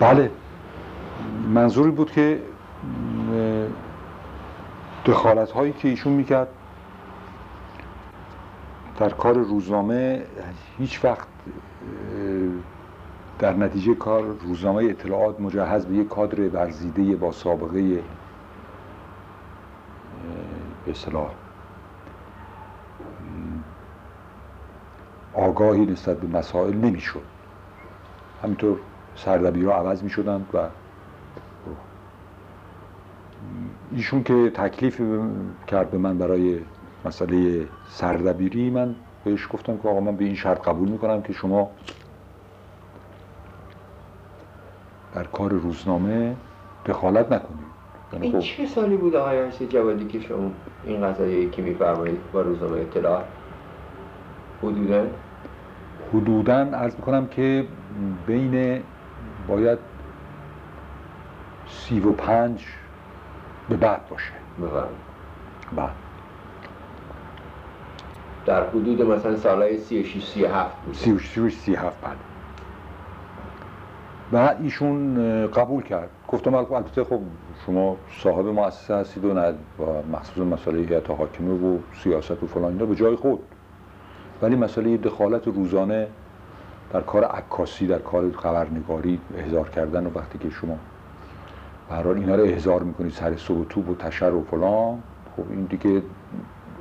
بله. منظوری بود که دخالت هایی که ایشون می‌کرد در کار روزنامه هیچ وقت در نتیجه کار روزنامه اطلاعات مجهز به یک کادر ورزیده با سابقه به اصطلاح آگاهی نسبت به مسائل نمی‌شد. همینطور سردبیرها عوض می شدند و ایشون که تکلیف کرد به من برای مسئله سردبیری من بهش گفتم که آقا من به این شرط قبول می‌کنم که شما در کار روزنامه دخالت نکنید. یعنی این خب چه سالی بود آقای هستی جوادی که شما این قضایی که میفرمایید با روزنامه اطلاع؟ حدودا؟ حدودا عرض می‌کنم که بین باید سی و پنج به بعد باشه. بعد. در حدود مثلا سالهای سی و شیش سی هفت سی و شیش سی هفت بعد. و ایشون قبول کرد. گفتم البته خب شما صاحب مؤسسه هستید و نه و مخصوص مسئله هیئت حاکمه و سیاست و فلان اینا به جای خود. ولی مسئله دخالت روزانه در کار عکاسی در کار خبرنگاری احضار کردن و وقتی که شما برحال اینا رو احضار می‌کنید سر صبح و توب و تشر و فلان خب این دیگه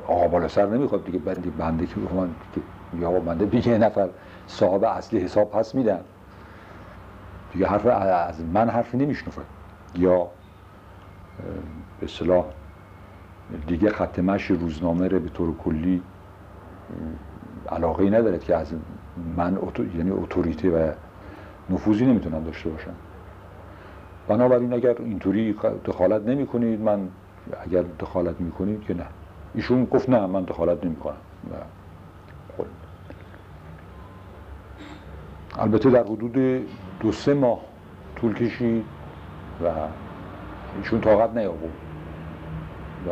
آقا بالا سر نمی‌خواد دیگه. بندی بنده که من یا بنده دیگه نفر صاحب اصلی حساب پس میدن. دیگه حرف از من حرفی نمیشنفه یا به صلاح دیگه خط مش روزنامه رو به طور کلی علاقه ای ندارد که از من یعنی اتوریته و نفوذی نمی‌تونن داشته باشن بنابراین اگر اینطوری دخالت نمی کنید من اگر دخالت می کنید که نه. ایشون گفت نه من دخالت نمی کنم خب. البته در حدود دو سه ماه طول کشید و ایشون طاقت نیاورد. و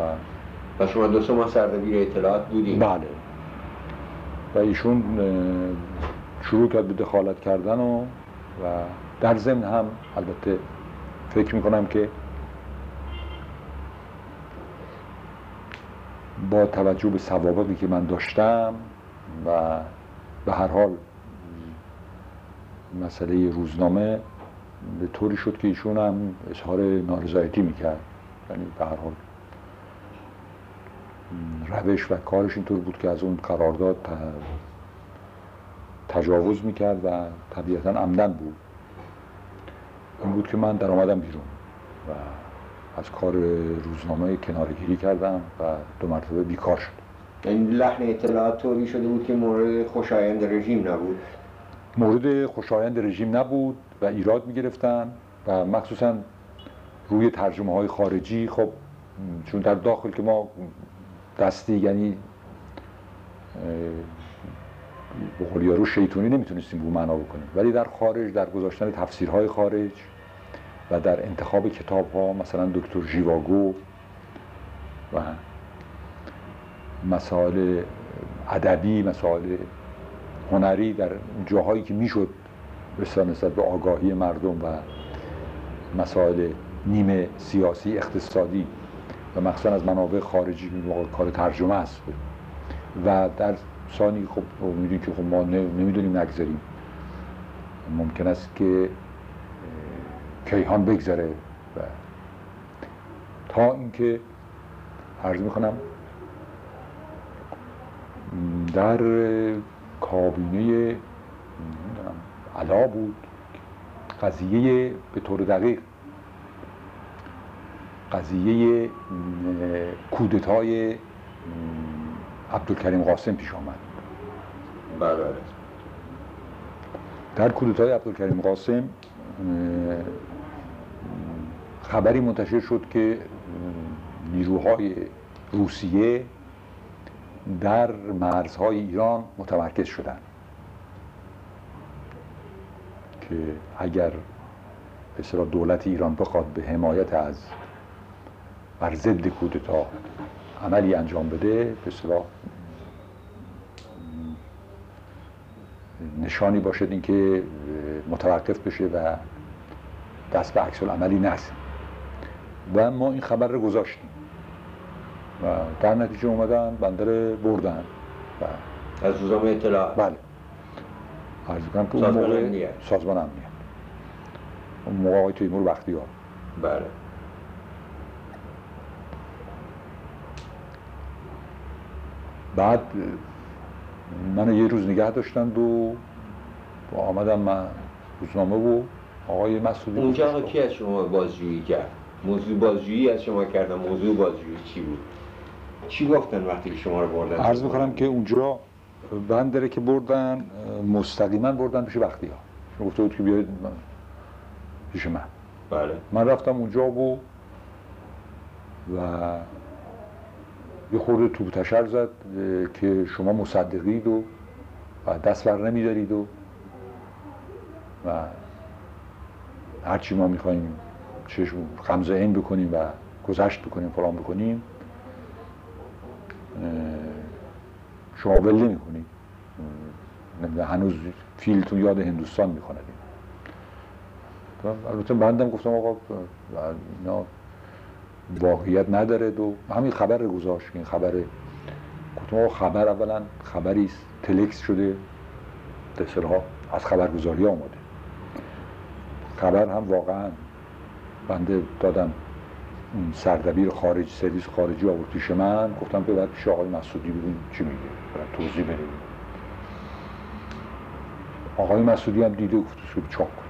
و شما دو سه ماه سردبیر اطلاعات بودیم بله. و ایشون شروع کرد به دخالت کردن و, و در ضمن هم البته فکر می‌کنم که با توجه به سوابقی که من داشتم و به هر حال مسئله روزنامه به طوری شد که ایشون هم اظهار نارضایتی می‌کرد. یعنی به هر حال روش و کارش اینطور بود که از اون قرارداد تجاوز می‌کرد و طبیعتا عمدن بود. این بود که من در آمدم بیرون و از کار روزنامه کنارگیری کردم و دو مرتبه بیکار شد این لحن اطلاعات طوری شده بود که مورد خوشایند رژیم نبود؟ مورد خوشایند رژیم نبود و ایراد می‌گرفتن و مخصوصا روی ترجمه های خارجی. خب چون در داخل که ما دستی یعنی به رو شیطونی نمی‌تونستیم بو معنا بکنیم. ولی در خارج در گذاشتن تفسیرهای خارج و در انتخاب کتاب ها مثلا دکتر ژیواگو و مسائل ادبی مسائل هنری در جاهایی که می‌شد بسیار نسبت به آگاهی مردم و مسائل نیمه سیاسی اقتصادی و مخصوصا از منابع خارجی کار ترجمه است. و در ثانی خب می‌دونیم که خب ما نمی‌دونیم نگذاریم. ممکن است که کیهان بگذره و تا اینکه عرض می‌کنم در کابینه علا بود قضیه به طور دقیق قضیه کودتای عبدالکریم قاسم پیش آمد بله, بله. در کودتای عبدالکریم قاسم خبری منتشر شد که نیروهای روسیه در مرزهای ایران متمرکز شدند که اگر به دولت ایران بخواد به حمایت از بر ضد کودتا عملی انجام بده به نشانی باشد اینکه متوقف بشه و دست به عکس عملی نزد و ما این خبر رو گذاشتیم. و در نتیجه اومدن بندر بردن. و از روزنامه اطلاع. بله. عرض کنم که اون موقع امنیت. سازمان امنیت. اون موقع آقای تیمور بختیار بله. بعد منو یه روز نگه داشتند و آمدم من روزنامه و آقای مسئولی اونجا کی از شما بازجویی کرد؟ موضوع بازجویی از شما کردن موضوع بازجویی چی بود؟ چی گفتن وقتی که شما رو بردن؟ عرض می‌کنم که اونجا بندره که بردن مستقیما بردن پیش بختیار. چون گفته بود که بیاید من- پیش من. بله. من رفتم اونجا و و یه خورده توپ تشر زد که شما مصدقید و و دست بر نمیدارید و و هرچی ما می‌خوایم چشم غمزه این بکنیم و گذشت بکنیم فلان بکنیم شما ول نمی‌کنید. نمی‌دونم هنوز فیلتون یاد هندوستان می‌کنه البته بندم گفتم آقا اینا واقعیت نداره دو. همین خبر رو گذاشت که این خبر گفتم خبر اولا خبری است. تلکس شده. دسرها از خبرگزاری آمده. خبر هم واقعا بنده دادم سردبیر خارج سرویس خارجی آورد پیش من. گفتم باید پیش آقای مسعودی ببین چی میگه. باید توضیح بده. آقای مسعودی هم دیده گفتش که چاپ کن.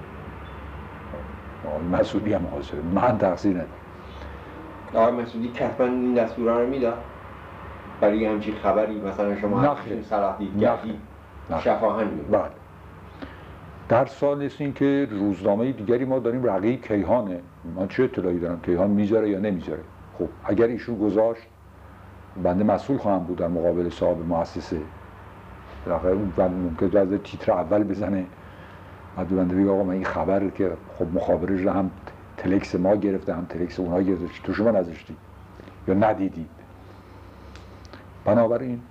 آقای مسعودی هم حاضره من تقصیر ندارم. آقای مسعودی کتبا این دستورا رو می‌داد برای همچین خبری مثلا شما نه همچین خیر. صلاح نه دیدگاهی نه. شفاهن بله. در سال است این که روزنامه دیگری ما داریم رقیب کیهانه. من چه اطلاعی دارم؟ کیهان می‌ذاره یا نمی‌ذاره خب اگر ایشون گذاشت بنده مسئول خواهم بود در مقابل صاحب مؤسسه. بالاخره اون ممکن از تیتر اول بزنه. بعد بنده بگه آقا من این خبر که خب مخابرش رو هم تلکس ما گرفته هم تلکس اونها گرفته. تو شما نذاشتید یا ندیدید بنابراین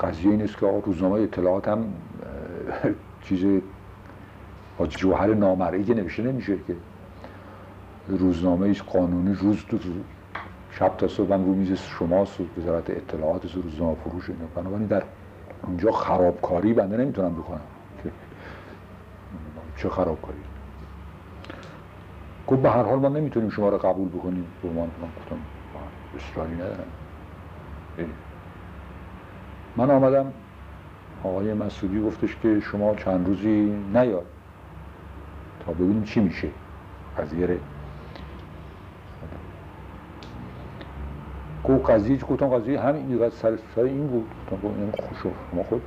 قضیه این است که آقا روزنامه اطلاعات هم چیز با جوهر نامرئی که نوشته نمیشه که روزنامه ایست قانونی روز تو شب تا صبح هم رو میز شماست و وزارت اطلاعات و روزنامه فروش اینا. بنابراین در اونجا خرابکاری بنده نمی‌تونم بکنم چه خرابکاری؟ گفت به هر حال ما نمی‌تونیم شما رو قبول بکنیم. به عنوان من گفتم اصراری ندارم. من آمدم. آقای مسعودی گفتش که شما چند روزی نیاد تا ببینیم چی میشه. قضیه گفت قضیه؟ گفتم قضیه همین سر سر این بود. گفتم گفت این خوش شما خود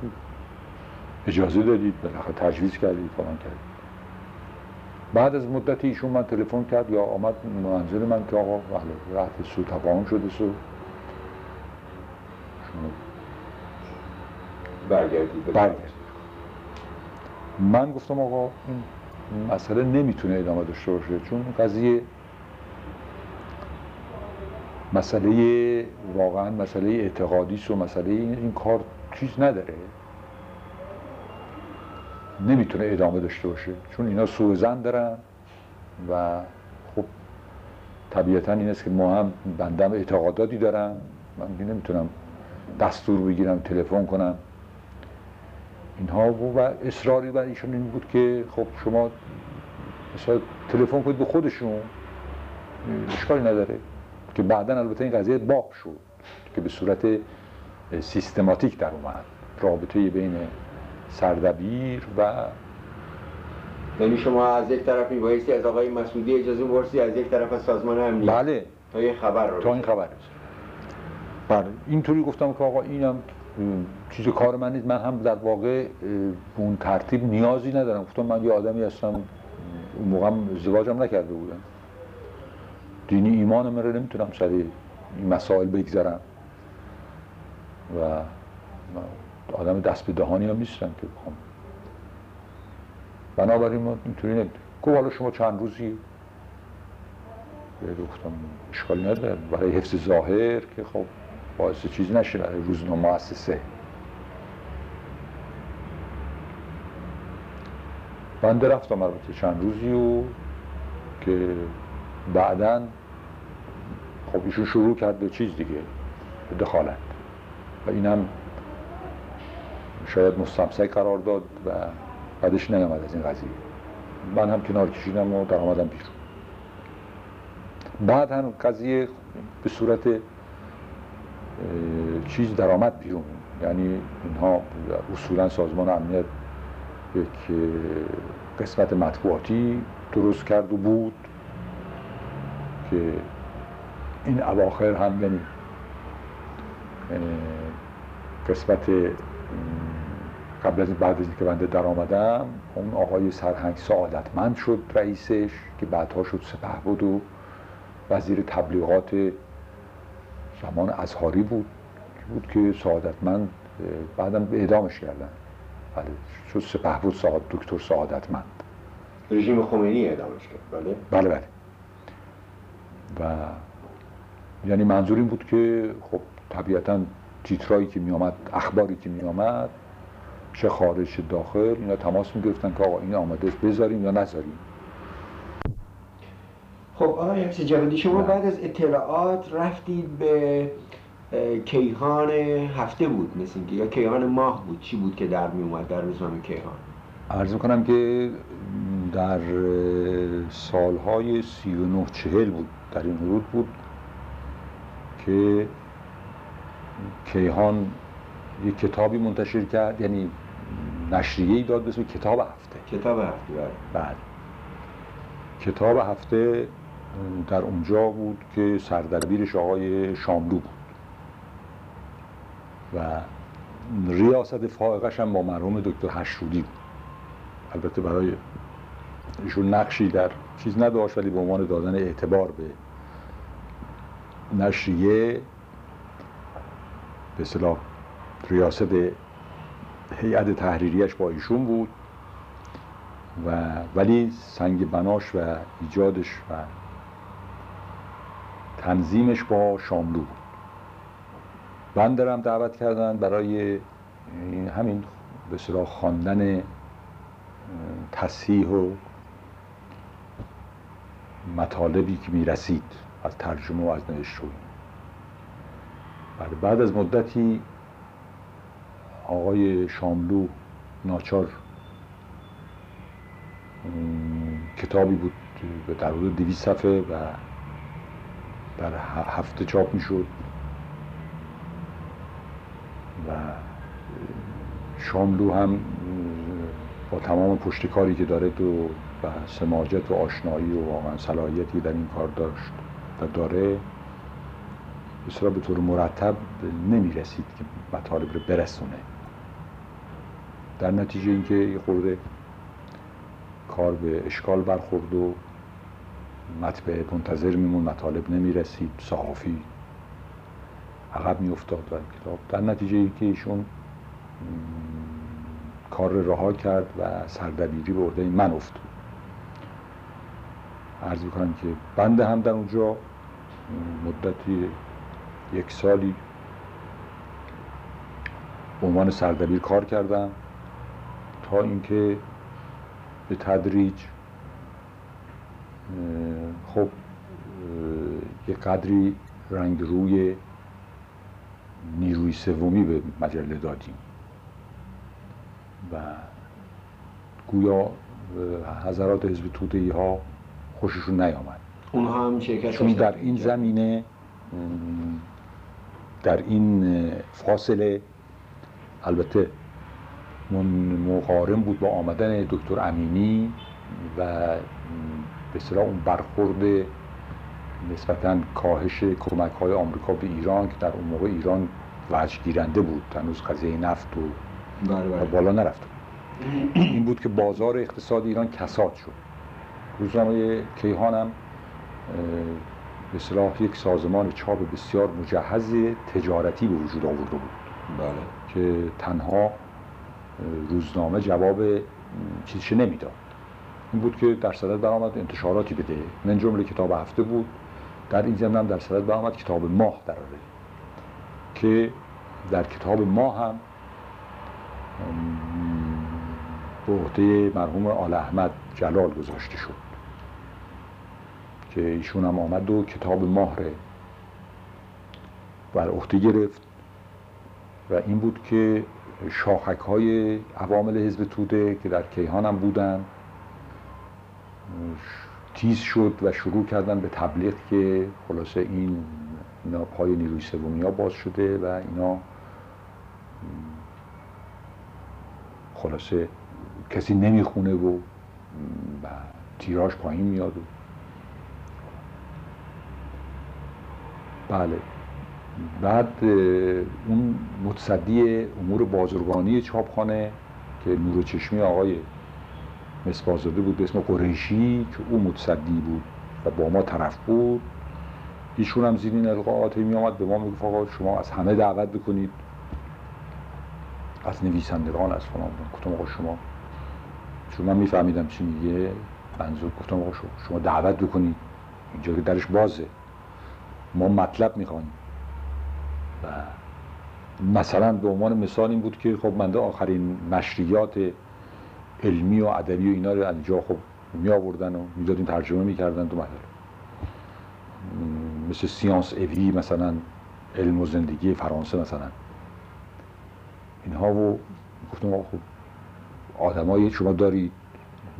اجازه دادید. بالاخره تجویز کردید فلان کردید. بعد از مدتی ایشون من تلفن کرد یا آمد منزل من که آقا بله رفت سو تفاهم شده سو. برگردید. برگرد من گفتم آقا این مسئله نمی‌تونه ادامه داشته باشه چون قضیه مسئله واقعا مسئله اعتقادی و مسئله این, این کار چیز نداره. نمی‌تونه ادامه داشته باشه. چون اینا سوء زن دارن و خب طبیعتا این است که ما هم بندم اعتقاداتی دارم. من نمی‌تونم دستور بگیرم تلفن کنم. اینها و اصراری بر ایشون این بود که خب شما تلفن کنید به خودشون. اشکالی نداره. که بعدا البته این قضیه باق شد که به صورت سیستماتیک در اومد. رابطه بین سردبیر و یعنی شما از یک طرف میبایستی از آقای مسعودی اجازه می‌پرسی از یک طرف از سازمان امنیت بله. تا یه خبر رو تا این خبر بله. اینطوری گفتم که آقا اینم چیز کار من نیست. من هم در واقع اون ترتیب نیازی ندارم. گفتم من یه آدمی هستم اون موقع هم ازدواجم نکرده بودم. دینی ایمان من رو نمی‌تونم سر این مسائل بگذارم. و آدم دست به دهانی هم نیستم که بخوام. بنابراین ما اینطوری نمی‌تونیم گفت حالا شما چند روزی؟ گفتم اشکالی نداره. برای حفظ ظاهر که خب باعث چیز نشه برای روزنامه مؤسسه. بنده رفتم البته چند روزی و که بعدا خب ایشون شروع کرد به چیز دیگه به دخالت. و اینم شاید مستمسک قرار داد و بعدش نیامد از این قضیه. من هم کنار کشیدم و در آمدم بیرون. بعد هم قضیه به صورت چیز درآمد بیرون. یعنی اینها اصولا سازمان امنیت یک قسمت مطبوعاتی درست کرد و بود که این اواخر هم یعنی قسمت قبل از بعد از اینکه بنده در آمدم اون آقای سرهنگ سعادتمند شد رئیسش که بعدها شد سپه بود و وزیر تبلیغات زمان ازهاری بود بود که سعادتمند بعدم به اعدامش کردن. بله شد سپه بود سعاد دکتر سعادتمند. رژیم خمینی اعدامش کرد بله؟ بله بله. و یعنی منظور این بود که خب طبیعتا تیترایی که می آمد اخباری که می آمد چه خارج چه داخل اینا تماس می گرفتن که آقا این آمده بذاریم یا نذاریم خب آقای حفظ جوادی شما بعد از اطلاعات رفتید به کیهان هفته بود مثل اینکه یا کیهان ماه بود چی بود که در می اومد در روزنامه کیهان؟ عرض کنم که در سالهای سی و نه چهل بود در این حدود بود که کیهان یک کتابی منتشر کرد یعنی نشریه ای داد به کتاب هفته. کتاب هفته بله. بله. کتاب هفته در اونجا بود که سردربیرش آقای شاملو بود. و ریاست فائقش هم با مرحوم دکتر هشرودی بود. البته برای ایشون نقشی در چیز نداشت ولی به عنوان دادن اعتبار به نشریه به صلاح ریاست هیئت تحریریش با ایشون بود و ولی سنگ بناش و ایجادش و تنظیمش با شاملو بود. بندرم دعوت کردن برای همین به صلاح خواندن تصحیح و مطالبی که می‌رسید از ترجمه و از نوشته بله بعد از مدتی آقای شاملو ناچار کتابی بود به در حدود صفحه و در هفته چاپ می‌شد و شاملو هم با تمام پشتکاری که داره و سماجت و آشنایی و واقعا صلاحیتی در این کار داشت و داره بسیار به طور مرتب نمی رسید که مطالب رو برسونه. در نتیجه اینکه یه خورده کار به اشکال برخورد و مطبع منتظر میمون مطالب نمی رسید صحافی عقب می افتاد و کتاب در نتیجه اینکه ایشون کار رها کرد و سردبیری به عهده من افتاد. عرض می‌کنم که بنده هم در اونجا مدتی یک سالی به عنوان سردبیر کار کردم تا اینکه به تدریج خب یک قدری رنگ روی نیروی سومی به مجله دادیم. و گویا حضرات حزب توده ها خوششون نیامد. اونها هم چون در این زمینه در این فاصله البته مقارن بود با آمدن دکتر امینی و به اون برخورد نسبتا کاهش کمک های آمریکا به ایران که در اون موقع ایران وجه گیرنده بود. هنوز قضیه نفت و بله بله. بالا نرفت. این بود که بازار اقتصاد ایران کساد شد. روزنامه کیهان هم به صلاح یک سازمان چاپ بسیار مجهز تجارتی به وجود آورده بود. بله. که تنها روزنامه جواب چیزش نمی‌داد. این بود که در صدد برآمد انتشاراتی بده. من جمله کتاب هفته بود. در این زمین هم در صدد برآمد کتاب ماه دراره که در کتاب ماه هم به عهده مرحوم آل احمد جلال گذاشته شد. که ایشون هم آمد و کتاب ماهره بر عهده گرفت و این بود که شاخک های عوامل حزب توده که در کیهان هم بودن تیز شد و شروع کردن به تبلیغ که خلاصه این اینا پای نیروی سومی ها باز شده و اینا خلاصه کسی نمی‌خونه و تیراش پایین میاد و بله. بعد اون متصدی امور بازرگانی چاپخانه که نور چشمی آقای مسبازاده بود به اسم قریشی که او متصدی بود و با ما طرف بود. ایشون هم زیر این القاعات می آمد به ما می‌گفت آقا شما از همه دعوت بکنید. از نویسندگان از فلان. گفتم آقا شما چون من میفهمیدم چی میگه منظور گفتم آقا شما دعوت بکنید. اینجا که درش بازه. ما مطلب می‌خوانیم. و مثلا به عنوان مثال این بود که خب منده آخرین نشریات علمی و ادبی و اینا رو اینجا خب می آوردن و می‌دادیم ترجمه می‌کردن تو مطلب مثل سیانس اوی مثلا علم و زندگی فرانسه مثلا. اینها و گفتم خب آدمایی شما دارید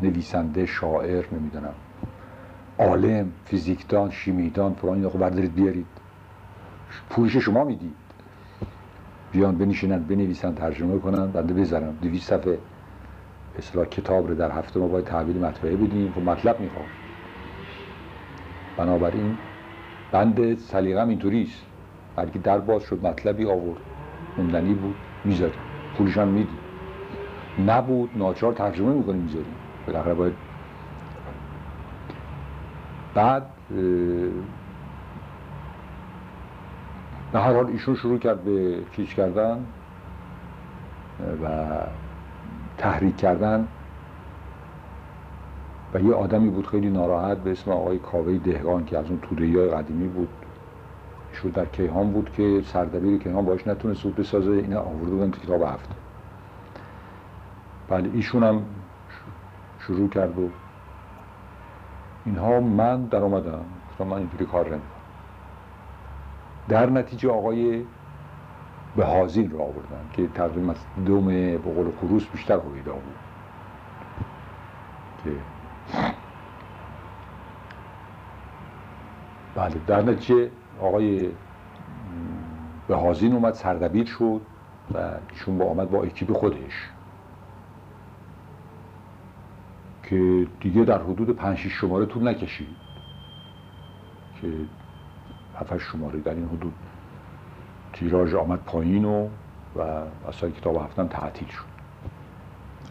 نویسنده شاعر نمی‌دونم. عالم فیزیکدان شیمیدان فلان اینا خب بردارید بیارید. پولش شما می‌دید. بیان بنشینن بنویسن ترجمه کنن بنده بذارم دویست صفحه اصلاح کتاب رو در هفته ما باید تحویل مطبعه بدیم خب مطلب می‌خوام. بنابراین بند سلیقم اینطوریست بلکه در باز شد مطلبی آورد. موندنی بود می‌ذاریم. پولش هم میدیم. نبود ناچار ترجمه می‌کنیم می‌ذاریم. بالاخره باید بعد به هر حال ایشون شروع کرد به چیز کردن و تحریک کردن. و یه آدمی بود خیلی ناراحت به اسم آقای کاوه دهگان که از اون توده های قدیمی بود. ایشون در کیهان بود که سردبیر کیهان باش نتونه سود بسازه. اینا آورده بودن کتاب هفته بله ایشون هم شروع کرد و اینها من در آمدم گفتم من اینطوری کار در نتیجه آقای به حاضین رو آوردن که تقریبا دوم به قول خروس بیشتر هویدا بود. که بله در نتیجه آقای به حاضین اومد سردبیر شد و ایشون با آمد با اکیپ خودش. که دیگه در حدود پنج شماره طول نکشید که هفت شماره در این حدود تیراژ آمد پایین و و اصلا کتاب هفتم تعطیل شد.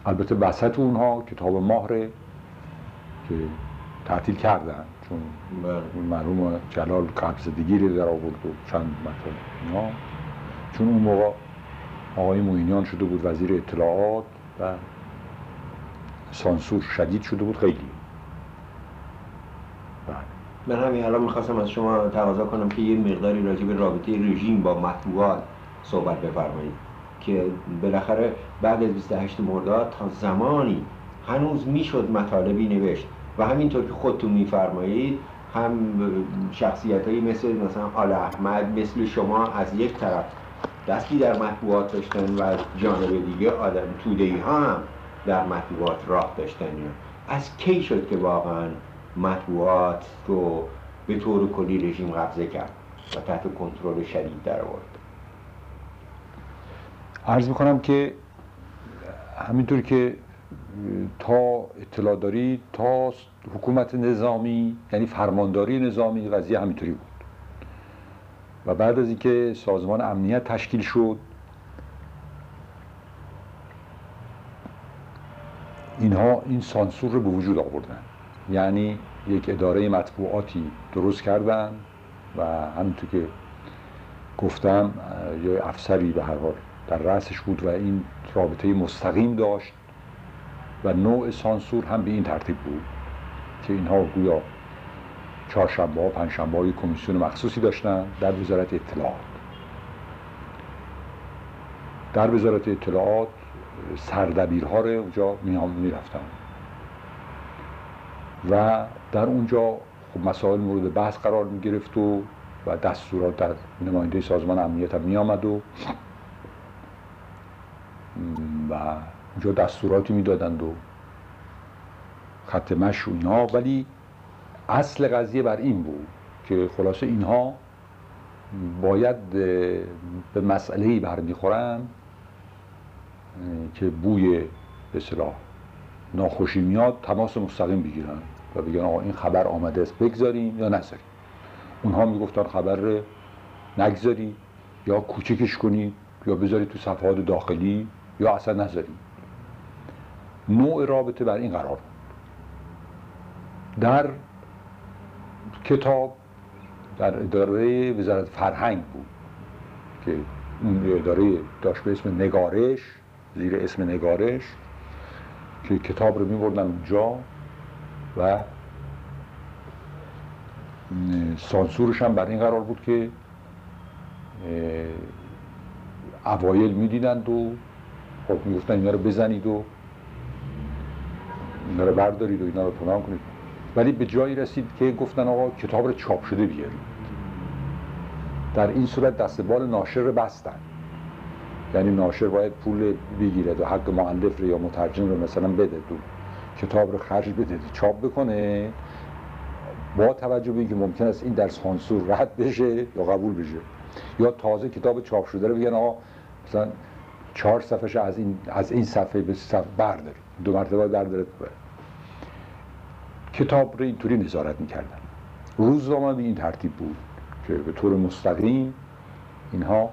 البته وسط اونها کتاب ماهره که تعطیل کردن چون بله. مرحوم جلال قبضدگی رو در آورد و چند مطلب اینا. چون اون موقع آقای موینیان شده بود وزیر اطلاعات و سانسور شدید شده بود خیلی. من همین الان می‌خواستم از شما تقاضا کنم که یه مقداری راجع به رابطه رژیم با مطبوعات صحبت بفرمایید که بالاخره بعد از 28 مرداد تا زمانی هنوز می‌شد مطالبی نوشت و همینطور که خودتون میفرمایید هم شخصیت هایی مثل مثلا آل احمد مثل شما از یک طرف دستی در مطبوعات داشتن و از جانب دیگه آدم توده ها هم در مطبوعات راه داشتن از کی شد که واقعا مطبوعات رو به طور کلی رژیم قبضه کرد و تحت کنترل شدید در آورد؟ عرض می‌کنم که همینطور که تا اطلاع داری تا حکومت نظامی یعنی فرمانداری نظامی قضیه همینطوری بود. و بعد از اینکه سازمان امنیت تشکیل شد اینها این سانسور رو به وجود آوردن. یعنی یک اداره مطبوعاتی درست کردن و همینطور که گفتم یا افسری به هر حال در رأسش بود و این رابطه مستقیم داشت و نوع سانسور هم به این ترتیب بود که اینها گویا چهارشنبه ها پنجشنبه های کمیسیون مخصوصی داشتن در وزارت اطلاعات. در وزارت اطلاعات سردبیرها رو اونجا می رفتن و در اونجا خب مسائل مورد بحث قرار می گرفت و و دستورات در نماینده سازمان امنیت هم می آمد و و اونجا دستوراتی می‌دادند و خط مش و اینا. ولی اصل قضیه بر این بود که خلاصه اینها باید به مسئله ای برمیخورن. که بوی به صلاح ناخوشی میاد تماس مستقیم بگیرن و بگن آقا این خبر آمده است بگذاریم یا نذاریم. اونها می‌گفتن خبر نگذاری یا کوچکش کنی یا بذاری تو صفحات داخلی یا اصلا نذاری. نوع رابطه بر این قرار در کتاب در اداره وزارت فرهنگ بود که اون اداره داشت به اسم نگارش زیر اسم نگارش که کتاب رو میبردن اونجا و سانسورش هم بر این قرار بود که اوایل می‌دیدند و خب می‌گفتن اینا رو بزنید و اینا رو بردارید و اینا رو پنهان کنید. ولی به جایی رسید که گفتن آقا کتاب رو چاپ شده بیارید. در این صورت دست بال ناشر رو بستن. یعنی ناشر باید پول بگیره و حق معلف رو یا مترجم رو مثلا بده. دو کتاب رو خرج بده چاپ بکنه. با توجه به اینکه ممکن است این در سانسور رد بشه یا قبول بشه. یا تازه کتاب چاپ شده رو بگن آقا مثلا چهار صفحه از این از این صفحه به صفحه برداری دو مرتبه برداره کتاب رو اینطوری نظارت می‌کردن. روزنامه به این ترتیب بود که به طور مستقیم اینها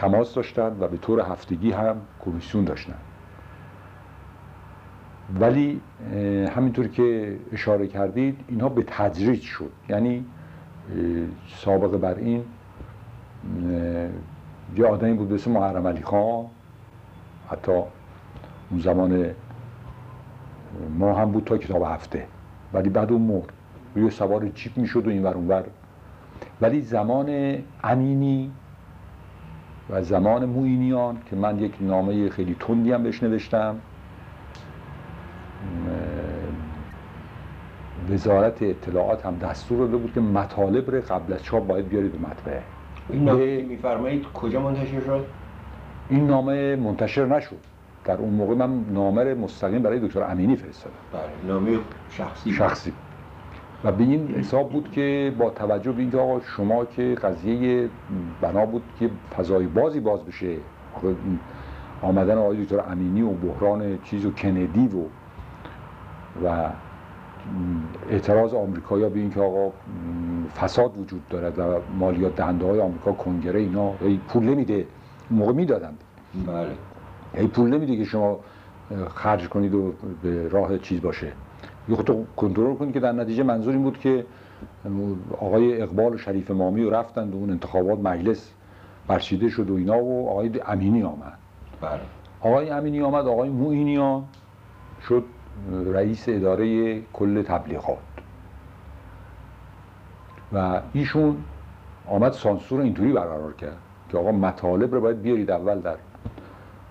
تماس داشتن و به طور هفتگی هم کمیسیون داشتن. ولی همینطور که اشاره کردید اینها به تدریج شد. یعنی سابقه بر این یه آدمی بود اسم محرم علی خان. حتی اون زمان ما هم بود تا کتاب هفته. ولی بعد اون مرد. یه سوار چیپ می‌شد و این ور اونور. ولی زمان امینی و زمان موینیان که من یک نامه خیلی تندی هم بهش نوشتم. وزارت اطلاعات هم دستور داده بود که مطالب رو قبل از چاپ باید بیارید به مطبعه این نامه میفرمایید کجا منتشر شد؟ این نامه منتشر نشد. در اون موقع من نامه مستقیم برای دکتر امینی فرستادم. بله نامه شخصی شخصی. و به این حساب بود که با توجه به اینکه آقا شما که قضیه بنا بود که فضای بازی باز بشه آمدن آقای دکتر امینی و بحران چیز و کندی و و اعتراض آمریکایی به اینکه آقا فساد وجود دارد و مالیات دهنده های آمریکا کنگره اینا ای پول نمیده. موقع می‌دادند. بله. ای پول نمیده که شما خرج کنید و به راه چیز باشه. یه خود کنترل کنید که در نتیجه منظور این بود که آقای اقبال و شریف مامی و رفتند و اون انتخابات مجلس برچیده شد و اینا و آقای امینی آمد. بله. آقای امینی آمد آقای موینیان شد رئیس اداره کل تبلیغات. و ایشون آمد سانسور اینطوری برقرار کرد که آقا مطالب رو باید بیارید اول در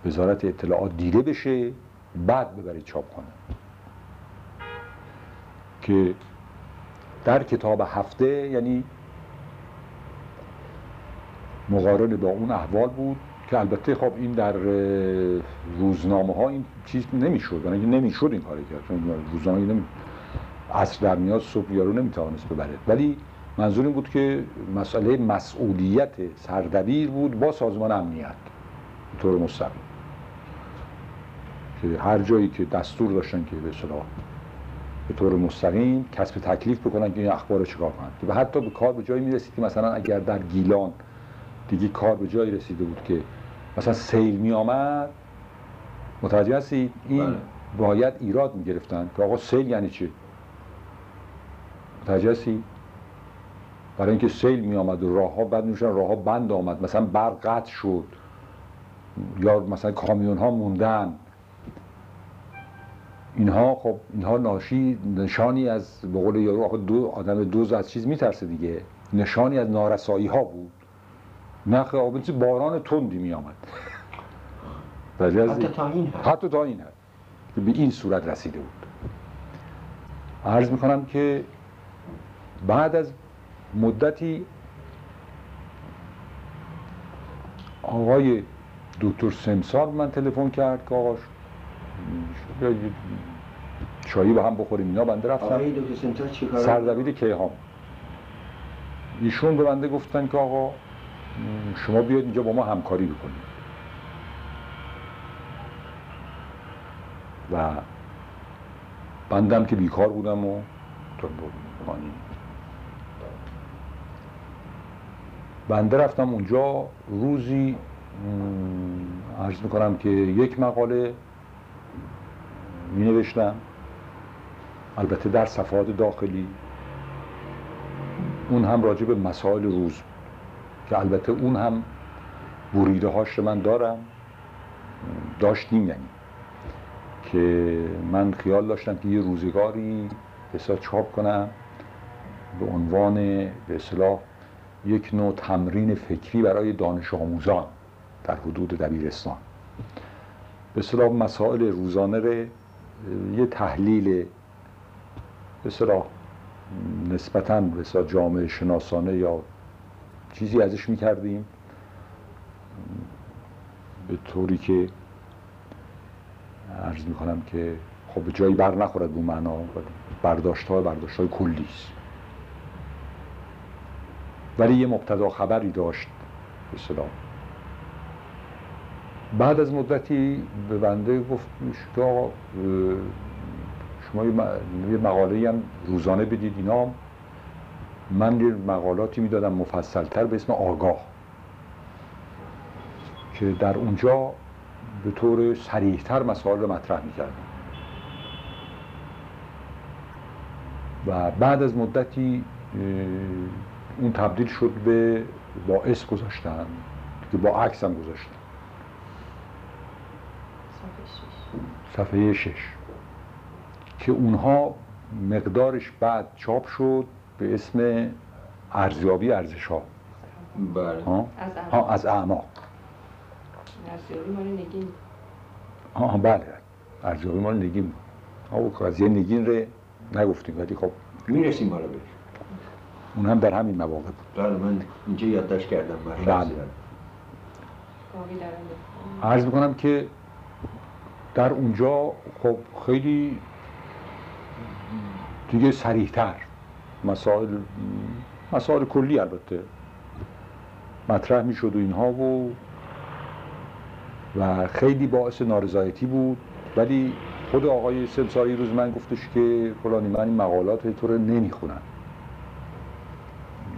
وزارت اطلاعات دیده بشه بعد ببرید چاپ کنه. که در کتاب هفته یعنی مقارن با اون احوال بود که البته خب این در روزنامه ها این چیز نمی‌شد یعنی نمی‌شد این کاری کرد چون روزنامه نمی عصر در میاد صبح یارو نمی‌توانست ببره. ولی منظور این بود که مسئله مسئولیت سردبیر بود با سازمان امنیت طور مستقیم. که هر جایی که دستور داشتن که به صلاح به طور مستقیم کسب تکلیف بکنن که این اخبار رو چیکار کنن. و حتی به کار به جایی می‌رسید که مثلا اگر در گیلان دیگه کار به جایی رسیده بود که مثلا سیل می آمد متوجه هستید؟ این بله. باید ایراد می گرفتن که آقا سیل یعنی چی؟ متوجه هستید؟ برای اینکه سیل می آمد و راه ها بعد میشن راه ها بند آمد. مثلا برق قطع شد. یا مثلا کامیون ها موندن. اینها خب اینها ناشی نشانی از به قول یارو دو آدم دوز از چیز میترسه دیگه. نشانی از نارسایی ها بود. نخ آبنسی باران تندی می آمد حتی تا این حتی تا این حد. که به این صورت رسیده بود. عرض می‌کنم که بعد از مدتی آقای دکتر سمسار من تلفن کرد که آقاش چایی با هم بخوریم اینا بنده رفتم سردبیر کیهان. ایشون به بنده گفتن که آقا شما بیاید اینجا با ما همکاری بکنید. و بندم که بیکار بودم و بنده رفتم اونجا. روزی عرض می‌کنم که یک مقاله می نوشتم البته در صفحات داخلی. اون هم راجع به مسائل روز که البته اون هم بریده هاش من دارم. داشتیم یعنی. که من خیال داشتم که یه روزگاری بسیار چاپ کنم. به عنوان به اصلاح یک نوع تمرین فکری برای دانش آموزان در حدود دبیرستان. به اصلاح مسائل روزانه یه تحلیل به اصلاح نسبتا به جامعه شناسانه یا چیزی ازش می‌کردیم. به طوری که عرض می‌کنم که خب به جایی بر نخورد بو معنا برداشت ها برداشت های کلی است. ولی یه مبتدا خبری داشت به بعد از مدتی به بنده گفت که شما یه مقاله هم روزانه بدید اینا. من یه مقالاتی می‌دادم مفصلتر به اسم آگاه که در اونجا به طور سریحتر مسائل رو مطرح می‌کردم. و بعد از مدتی اون تبدیل شد به با اس گذاشتن که با عکس هم گذاشتن. صفحه شش. که اونها مقدارش بعد چاپ شد به اسم ارزیابی ارزش ها؟ بله ها از اعماق. ارزیابی مال نگین. ها بله. ارزیابی مال نگین ها قضیه نگین رو نگفتیم ولی خب می‌رسیم حالا بهش. اون هم در همین مواقع بود. بله من اینجا یادداشت کردم. بله. عرض می‌کنم که در اونجا خب خیلی دیگه سریحتر مسائل مسائل کلی البته مطرح می‌شد و اینها و و خیلی باعث نارضایتی بود. ولی خود آقای سمساری روز من گفتش که فلانی من این مقالات رو نمی‌خونم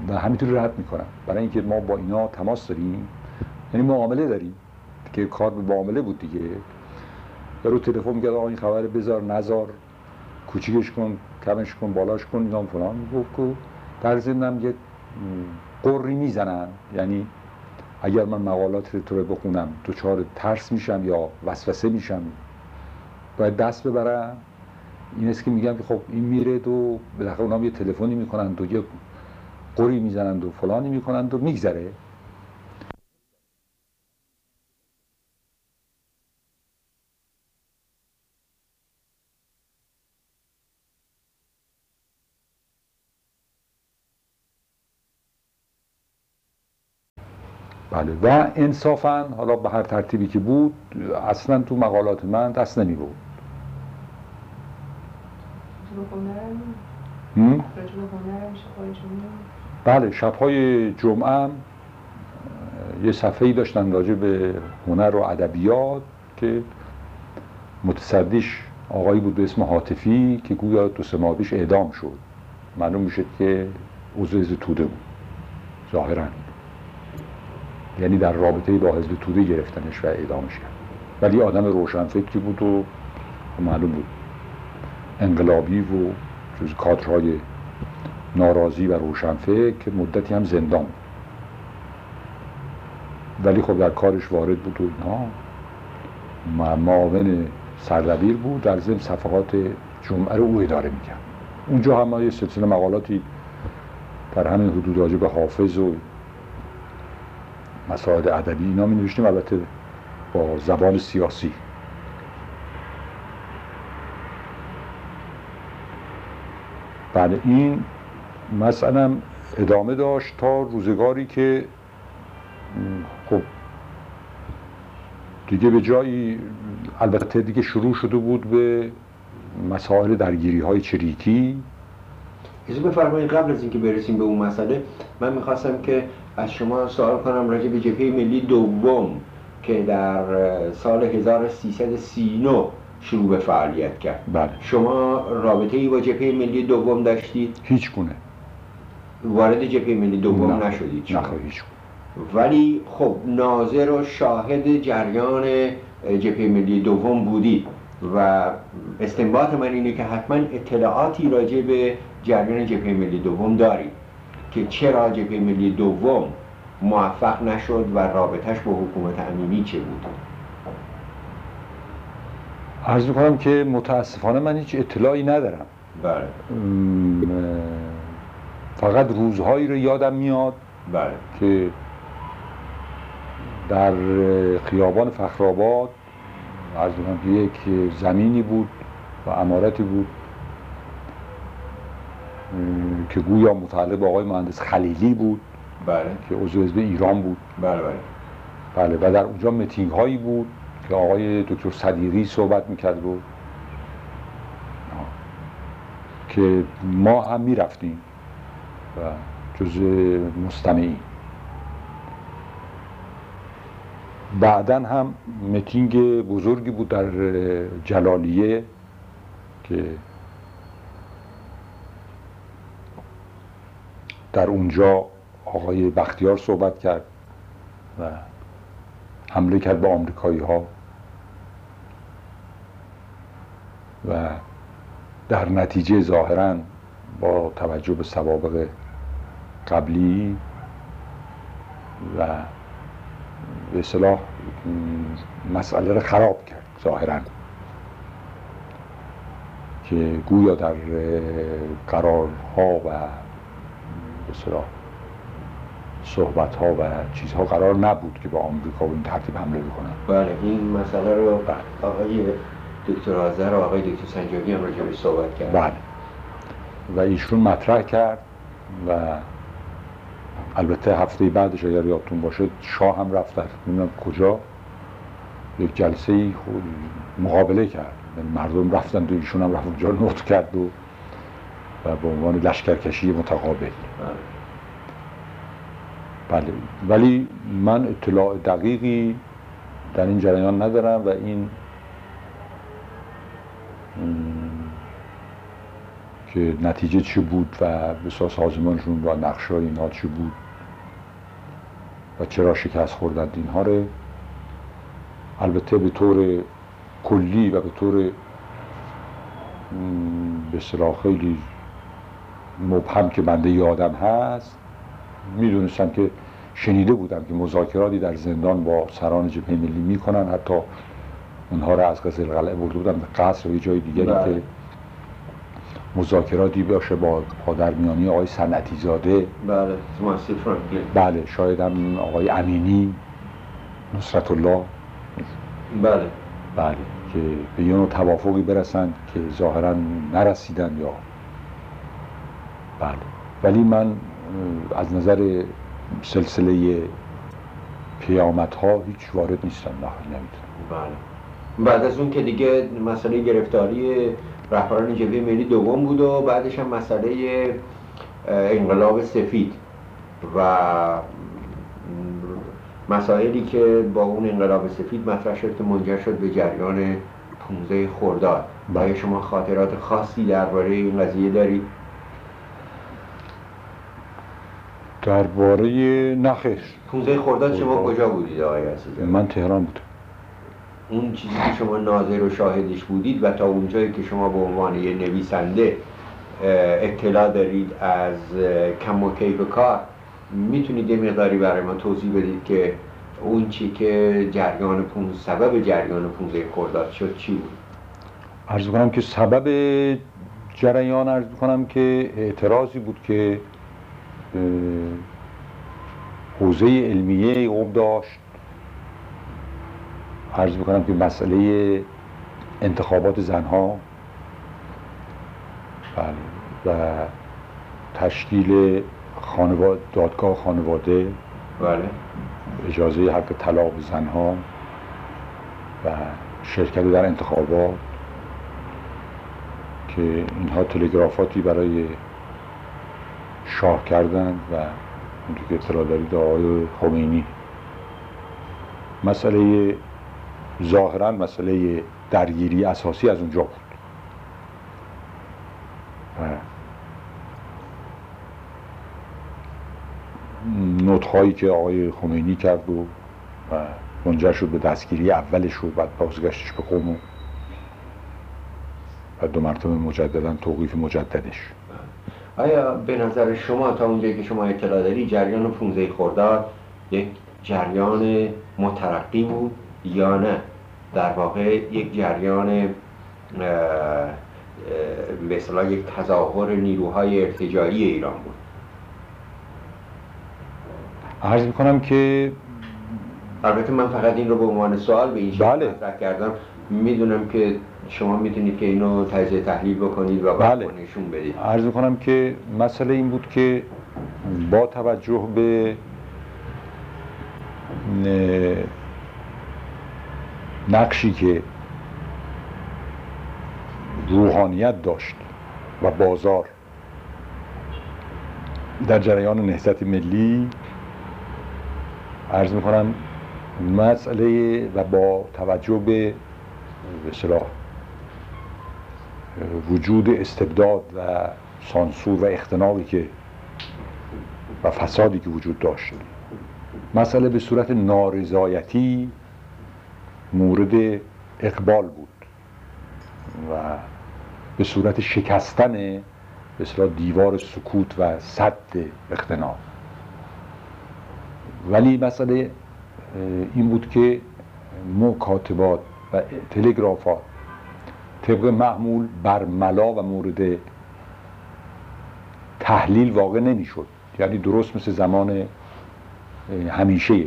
و همینطور رد می‌کنم برای اینکه ما با اینا تماس داریم. یعنی معامله داریم. که کار به معامله بود دیگه. رو تلفن میگه آقا این خبر بذار نزار کوچیکش کن کمش کن بالاش کن اینا فلان. گفت که در ضمنم یه قری می‌زنن. یعنی اگر من مقالات تو رو بخونم دچار ترس میشم یا وسوسه میشم باید دست ببرم. این است که میگم که خب این میره و بالاخره اونام یه تلفنی می‌کنند و یه قری می‌زنند و فلانی می‌کنند و میگذره. بله. و انصافا حالا به هر ترتیبی که بود اصلا تو مقالات من دست نمی بود بله شبهای جمعه یه صفحه داشتن راجع به هنر و ادبیات که متصدیش آقایی بود به اسم حاطفی که گویا دو سه اعدام شد. معلوم می‌شد که عضو توده بود. ظاهرا. یعنی در رابطه با حزب توده گرفتنش و اعدامش کرد. ولی آدم روشنفکری بود و معلوم بود. انقلابی و جز کادرهای ناراضی و روشنفکر که مدتی هم زندان بود. ولی خب در کارش وارد بود و اینها معاون سردبیر بود در ضمن صفحات جمعه رو او اداره می‌کرد. اونجا هم یه سلسله مقالاتی در همین حدود به حافظ و مسائل ادبی اینا می نوشتیم البته با زبان سیاسی. بله این مثلا ادامه داشت تا روزگاری که خب دیگه به جایی البته دیگه شروع شده بود به مسائل درگیری های چریکی. اجازه بفرمایید قبل از اینکه برسیم به اون مسئله من می‌خواستم که از شما سوال کنم راجع به جبهه ملی دوم که در سال 1339 شروع به فعالیت کرد. بله. شما رابطه ای با جبهه ملی دوم داشتید؟ هیچ گونه. وارد جبهه ملی دوم نه. نشدید شما. نه هیچ ولی خب ناظر و شاهد جریان جبهه ملی دوم بودید و استنباط من اینه که حتما اطلاعاتی راجع به جریان جبهه ملی دوم دارید که چرا جبهه ملی دوم موفق نشد و رابطش با حکومت امینی چه بود؟ عرض می‌کنم که متاسفانه من هیچ اطلاعی ندارم. بله. فقط روزهایی رو یادم میاد بله. که در خیابان فخرآباد از که یک زمینی بود و امارتی بود که گویا متعلق به آقای مهندس خلیلی بود. بله. که عضو حزب ایران بود. بله بله. بله و در اونجا میتینگ هایی بود که آقای دکتر صدیقی صحبت می‌کرد و که ما هم می‌رفتیم و جز مستمعین. بعدا هم میتینگ بزرگی بود در جلالیه که در اونجا آقای بختیار صحبت کرد و حمله کرد به آمریکایی ها و در نتیجه ظاهرا با توجه به سوابق قبلی و به اصطلاح م، مسئله رو خراب کرد ظاهرا که گویا در قرارها و به اصطلاح صحبت ها و چیزها قرار نبود که با آمریکا به این ترتیب حمله بکنن. بله این مسئله رو آقای دکتر آذر و آقای دکتر سنجابی هم راجع صحبت کرد بله. و ایشون مطرح کرد و البته هفته بعدش اگر یادتون باشه شاه هم رفت در نمی‌دونم کجا یک جلسه مقابله کرد. یعنی مردم رفتن و ایشون هم رفت اونجا نوت کرد و و به عنوان لشکرکشی متقابل بله. ولی من اطلاع دقیقی در این جریان ندارم و این که نتیجه چی بود و بسیار سازمانشون و نقشه اینها چی بود و چرا شکست خوردند اینها رو البته به طور کلی و به طور به خیلی مبهم که بنده یادم هست. می‌دونستم که شنیده بودم که مذاکراتی در زندان با سران جبهه ملی می‌کنن. حتی اونها رو از قصر قلعه برده بودن. به قصر و یه جای دیگری بله. که مذاکراتی باشه با پادرمیانی آقای صنعتی زاده بله فرانکلین. بله شاید هم آقای امینی نصرت الله بله. بله که به یه نوع توافقی برسن که ظاهرا نرسیدن یا بله ولی من از نظر سلسله پیامت ها هیچ وارد نیستم نه نمی‌تونم بله بعد از اون که دیگه مسئله گرفتاری رهبران جبهه ملی دوم بود و بعدش هم مسئله انقلاب سفید و مسائلی که با اون انقلاب سفید مطرح شد که منجر شد به جریان 15 خرداد بله. آیا شما خاطرات خاصی درباره این قضیه دارید؟ درباره نخیر 15 خرداد شما. کجا بودید آقای عزیزی؟ من تهران بودم اون چیزی که شما ناظر و شاهدش بودید و تا اونجایی که شما به عنوان یه نویسنده اطلاع دارید از کم و کیف کار می‌تونید یه مقداری برای ما توضیح بدید که اون چی که جریان پون سبب جریان 15 خرداد شد چی بود عرض کنم که سبب جریان عرض کنم که اعتراضی بود که حوزه علمیه قوم داشت. عرض می‌کنم که مسئله انتخابات زنها. بله. و تشکیل خانواده دادگاه خانواده. بله. اجازه حق طلاق زنها. و شرکت در انتخابات. که اینها تلگرافاتی برای شاه کردند و اونجور که اطلاع دارید آقای خمینی. مسئله ظاهرا مسئله درگیری اساسی از اونجا بود. و نطخهایی که آقای خمینی کرد و و شد به دستگیری اولش و بعد بازگشتش به قوم و دو مرتبه مجددا توقیف مجددش. آیا به نظر شما تا اونجایی که شما اطلاع داری جریان 15 خرداد یک جریان مترقی بود یا نه؟ در واقع یک جریان اصطلاح یک تظاهر نیروهای ارتجاعی ایران بود. عرض می‌کنم که البته من فقط این رو به عنوان سوال به این شکل بله. کردم. می‌دونم که شما می‌تونید که اینو تجزیه تحلیل بکنید و بله. نشون بدید عرض می‌کنم که مسئله این بود که با توجه به نقشی که روحانیت داشت و بازار در جریان نهضت ملی عرض می‌کنم مسئله و با توجه به به وجود استبداد و سانسور و اختناقی که و فسادی که وجود داشت. مسئله به صورت نارضایتی مورد اقبال بود و به صورت شکستن به اصطلاح دیوار سکوت و صد اختناق. ولی مسئله این بود که مکاتبات و تلگرافات طبق معمول بر ملا و مورد تحلیل واقع نمی‌شد. یعنی درست مثل زمان همیشه.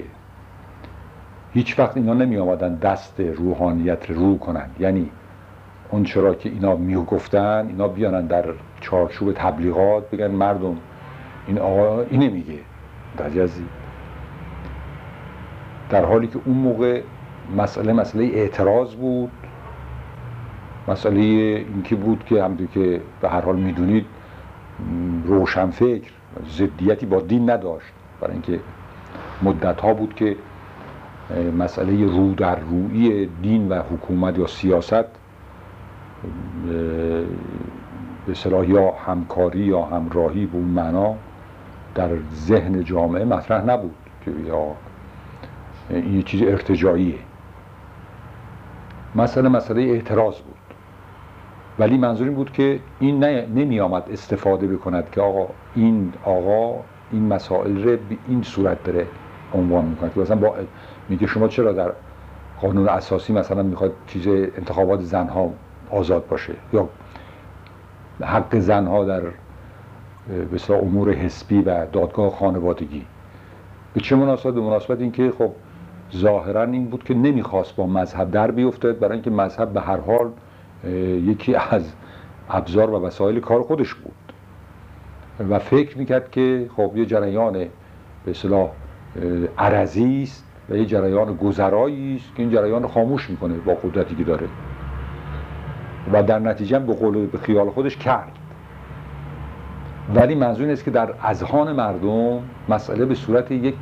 هیچ وقت اینا نمی آمدن دست روحانیت رو رو کنن. یعنی اون چرا که اینا می گفتن اینا بیانن در چارچوب تبلیغات بگن مردم این آقا اینه میگه یزی در حالی که اون موقع مسئله مسئله اعتراض بود. مسئله اینکه بود که همونطور که به هر حال می‌دونید روشنفکر ضدیتی با دین نداشت. برای اینکه مدت ها بود که مسئله رو در روی دین و حکومت یا سیاست به اصطلاح یا همکاری یا همراهی به اون معنا در ذهن جامعه مطرح نبود که یا این چیز ارتجاعیه مسئله مسئله اعتراض بود. ولی منظور این بود که این نمی آمد استفاده بکند که آقا این آقا این مسائل رو به این صورت داره عنوان می‌کنه که مثلا با میگه شما چرا در قانون اساسی مثلا می‌خواد چیز انتخابات زنها آزاد باشه؟ یا حق زنها در اصطلاح امور حسبی و دادگاه خانوادگی. به چه مناسبت؟ به مناسبت اینکه خب ظاهرا این بود که نمی‌خواست با مذهب در بیفتد برای اینکه مذهب به هر حال یکی از ابزار و وسایل کار خودش بود. و فکر می‌کرد که خب یه جریان به اصطلاح عرضی است و یه جریان گذرایی است که این جریان خاموش می‌کنه با قدرتی که داره. و در نتیجه به قول به خیال خودش کرد. ولی منظور است که در اذهان مردم مسئله به صورت یک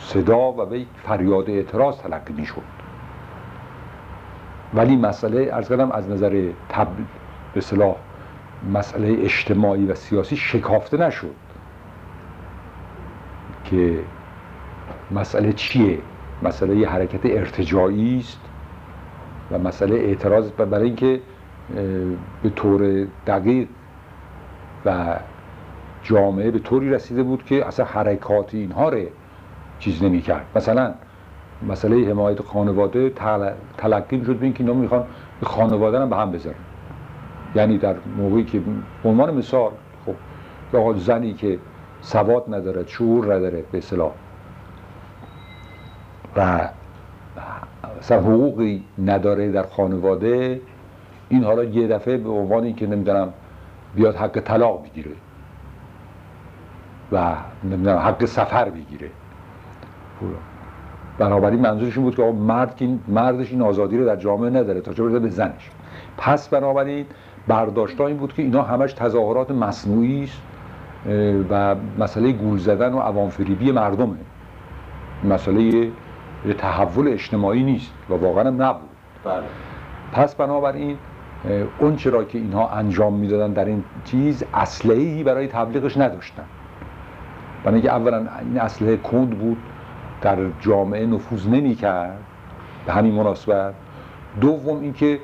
صدا و به یک فریاد اعتراض تلقی می‌شد. ولی مسئله ارز کردم از نظر تب به صلاح مسئله اجتماعی و سیاسی شکافته نشد که مسئله چیه؟ مسئله حرکت ارتجاعی است و مسئله اعتراض برای اینکه به طور دقیق و جامعه به طوری رسیده بود که اصلا حرکات اینها رو چیز نمی کرد مثلا مسئله حمایت خانواده تل- تلقی شد به اینکه اینا می‌خوان خانواده هم به هم بذارن. یعنی در موقعی که به عنوان مثال خب زنی که سواد نداره شعور نداره به اصطلاح و مثلا حقوقی نداره در خانواده این حالا یه دفعه به عنوان اینکه نمی‌دونم بیاد حق طلاق بگیره و نمی‌دونم حق سفر بگیره. بنابراین منظورش این بود که مرد که مردش این آزادی رو در جامعه نداره تا چه به زنش. پس بنابراین برداشت این بود که اینا همش تظاهرات مصنوعی است و مسئله گول زدن و عوامفریبی مردمه. مسئله تحول اجتماعی نیست و واقعا هم نبود. بله. پس بنابراین اون چرا که اینها انجام می‌دادن در این چیز اسلحه‌ای برای تبلیغش نداشتن. برای اینکه اولا این اسلحه کند بود در جامعه نفوذ نمی‌کرد؟ به همین مناسبت. دوم اینکه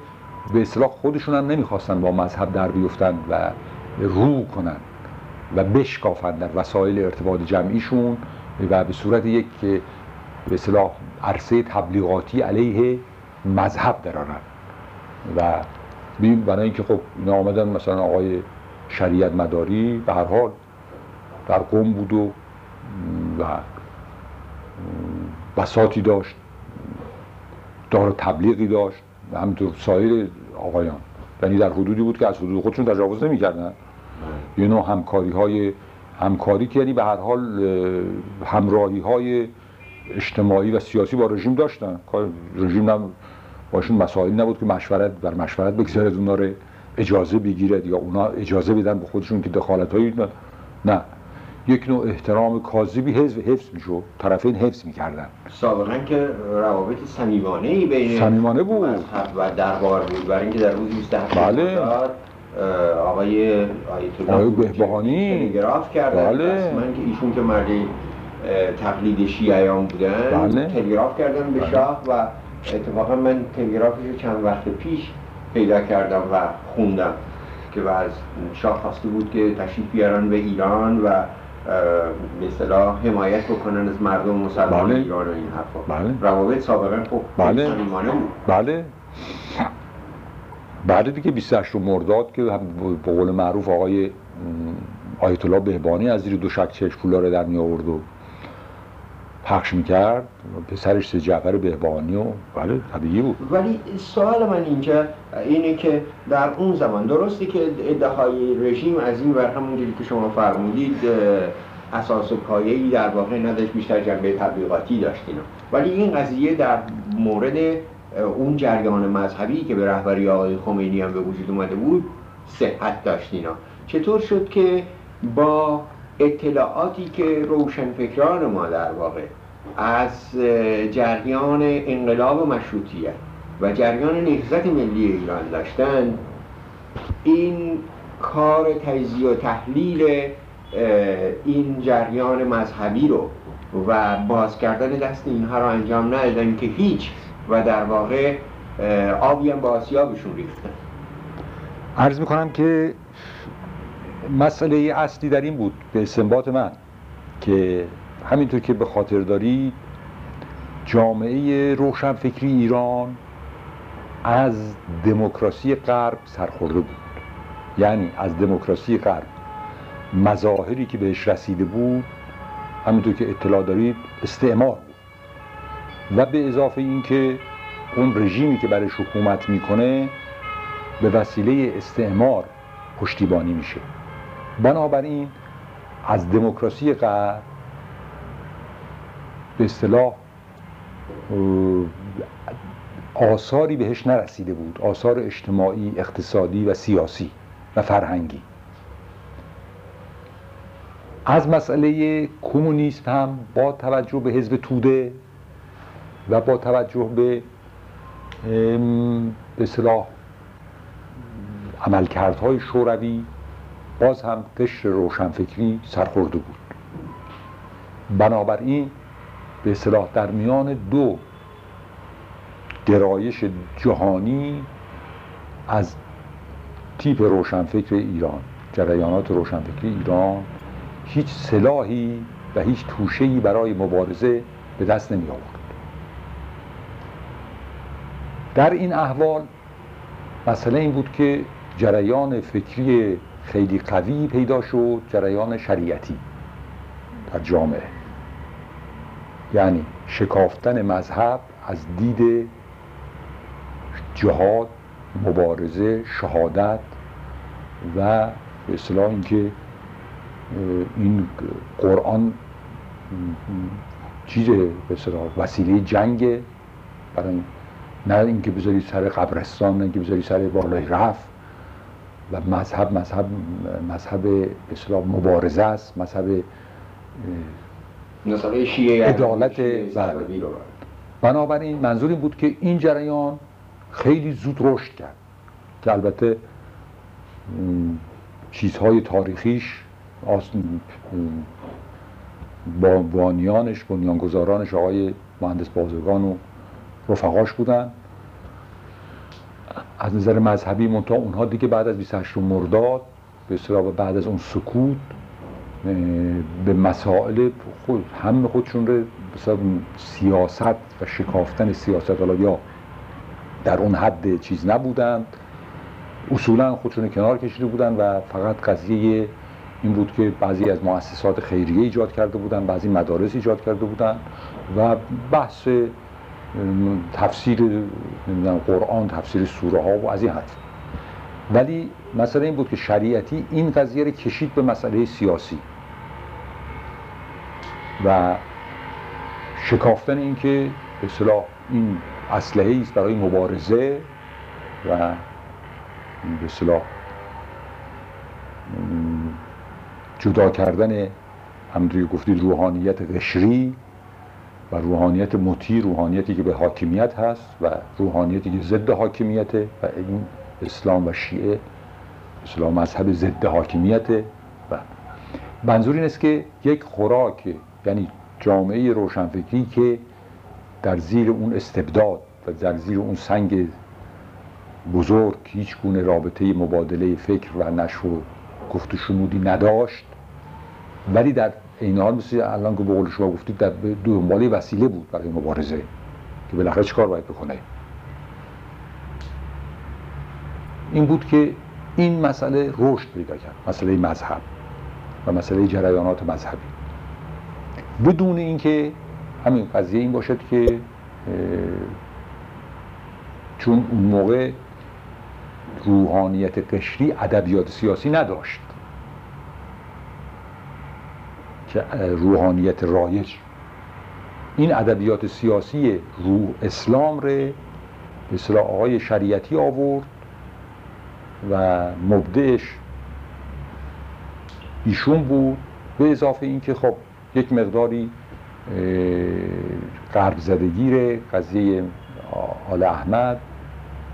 به اصطلاح خودشون هم نمی‌خواستن با مذهب در بیفتن و رو کنن و بشکافن در وسایل ارتباط جمعیشون و به صورت یک به اصطلاح عرصه تبلیغاتی علیه مذهب درارن و بیم برای اینکه خب اینا آمدن مثلا آقای شریعت مداری به هر حال در قوم بود و و بساتی داشت دار تبلیغی داشت و همینطور سایر آقایان. یعنی در حدودی بود که از حدود خودشون تجاوز نمی‌کردن. یه نوع همکاری های همکاری که یعنی به هر حال همراهی های اجتماعی و سیاسی با رژیم داشتن. رژیم نم باشون مسائل نبود که مشورت بر مشورت بگذارد اونا رو اجازه بگیرد یا اونا اجازه بدن به خودشون که دخالت هایی نه. یک نوع احترام کاذبی حفظ حفظ می‌شد. طرفین حفظ می‌کردن. سابقا که روابط صمیمانه ای بین صمیمانه بود. و دربار بود. برای اینکه در روز 27 بله. آقای آیت الله بهبهانی. تلگراف کردن بله. من که ایشون که مرد تقلید شیعیان بودن بله. تلگراف کردن به بله. شاه و اتفاقا من تلگرافش رو چند وقت پیش پیدا کردم و خوندم که از شاه خواسته بود که تشریف بیارن به ایران و به اصطلاح حمایت بکنن از مردم مسلمان بله. ایران و این حرفا بله. روابط سابقا خب بله. بله بعد دیگه 28 مرداد که به قول معروف آقای آیت الله بهبانی از زیر دو شک چشم رو در می آورد و پخش می‌کرد. پسرش سه جعفر بهبانی و بله طبیعی بود. ولی سوال من اینجا اینه که در اون زمان درسته که ادعای رژیم از این ور همونجوری که شما فرمودید اساس و پایه‌ای در واقع نداشت بیشتر جنبه تبلیغاتی داشت اینا. ولی این قضیه در مورد اون جریان مذهبی که به رهبری آقای خمینی هم به وجود اومده بود صحت داشت اینا. چطور شد که با اطلاعاتی که روشنفکران ما در واقع از جریان انقلاب مشروطیت و جریان نهضت ملی ایران داشتن این کار تجزیه و تحلیل این جریان مذهبی رو و باز کردن دست اینها رو انجام ندادن که هیچ و در واقع آبی هم به آسیابشون ریختن. عرض می‌کنم که مسئله اصلی در این بود به استنباط من که همینطور که به خاطر داری جامعه روشنفکری ایران از دموکراسی غرب سرخورده بود. یعنی از دموکراسی غرب. مظاهری که بهش رسیده بود همینطور که اطلاع دارید استعمار بود. و به اضافه اینکه اون رژیمی که برش حکومت می‌کنه به وسیله استعمار پشتیبانی میشه. بنابراین از دموکراسی غرب به اصطلاح آثاری بهش نرسیده بود. آثار اجتماعی، اقتصادی و سیاسی و فرهنگی. از مسئله کمونیسم هم با توجه به حزب توده و با توجه به به اصطلاح عملکردهای شوروی باز هم قشر روشنفکری سرخورده بود. بنابراین به اصطلاح در میان دو گرایش جهانی از تیپ روشنفکر ایران جریانات روشنفکری ایران هیچ سلاحی و هیچ توشه‌ای برای مبارزه به دست نمی آورد. در این احوال مسئله این بود که جریان فکری خیلی قوی پیدا شد جریان شریعتی در جامعه. یعنی شکافتن مذهب از دید جهاد مبارزه شهادت و به اصطلاح اینکه این قرآن چیز به وسیله جنگ برای نه اینکه بذاری سر قبرستان نه اینکه بذاری سر بالای رفت و مذهب مذهب مذهب اسلام مبارزه است مذهب عدالت بله. بنابراین منظور این بود که این جریان خیلی زود رشد کرد. که البته چیزهای تاریخیش با بانیانش بنیانگذارانش آقای مهندس بازرگان و رفقاش بودن. از نظر مذهبی منتها اونها دیگه بعد از 28 مرداد به اصطلاح بعد از اون سکوت به مسائل خود هم خودشون رو سیاست و شکافتن سیاست حالا یا در اون حد چیز نبودند اصولا خودشون کنار کشیده بودن و فقط قضیه این بود که بعضی از مؤسسات خیریه ایجاد کرده بودن بعضی مدارس ایجاد کرده بودن و بحث تفسیر قرآن تفسیر سوره ها و از این حرف. ولی مسئله این بود که شریعتی این قضیه رو کشید به مسئله سیاسی. و شکافتن این که به این اسلحه است برای مبارزه و به صلاح جدا کردن همونطوری گفتید روحانیت قشری و روحانیت مطیع روحانیتی که به حاکمیت هست و روحانیتی که ضد حاکمیته و این اسلام و شیعه اسلام مذهب ضد حاکمیته و منظور این است که یک خوراک یعنی جامعه روشنفکری که در زیر اون استبداد و در زیر اون سنگ بزرگ هیچ گونه رابطه مبادله فکر و نشر و گفت شنودی نداشت. ولی در این حال مثل الان که به قول شما گفتید در دنبال وسیله بود برای مبارزه که بالاخره چیکار باید بکنه؟ این بود که این مسئله رشد پیدا کرد مسئله مذهب و مسئله جریانات مذهبی. بدون اینکه همین قضیه این باشد که چون اون موقع روحانیت قشری ادبیات سیاسی نداشت که روحانیت رایج. این ادبیات سیاسی روح اسلام ره به آقای شریعتی آورد و مبدعش ایشون بود به اضافه اینکه خب یک مقداری غرب زدگی قضیه آل احمد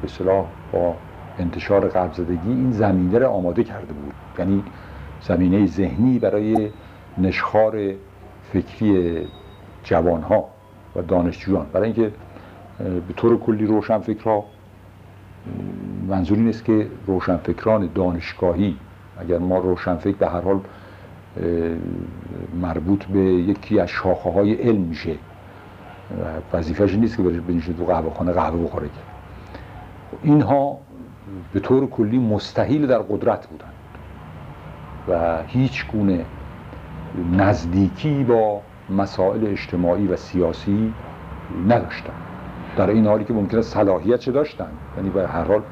به صلاح با انتشار غرب زدگی این زمینه رو آماده کرده بود. یعنی زمینه ذهنی برای نشخار فکری جوانها و دانشجویان. برای اینکه به طور کلی روشنفکرها منظور این است که روشنفکران دانشگاهی اگر ما روشنفکر به هر حال مربوط به یکی از شاخه های علم میشه وظیفهش نیست که بنشه تو قهوه خانه قهوه بخوره اینها به طور کلی مستحیل در قدرت بودند و هیچ گونه نزدیکی با مسائل اجتماعی و سیاسی نداشتن در این حالی که ممکنه صلاحیت چه داشتن یعنی به هر حال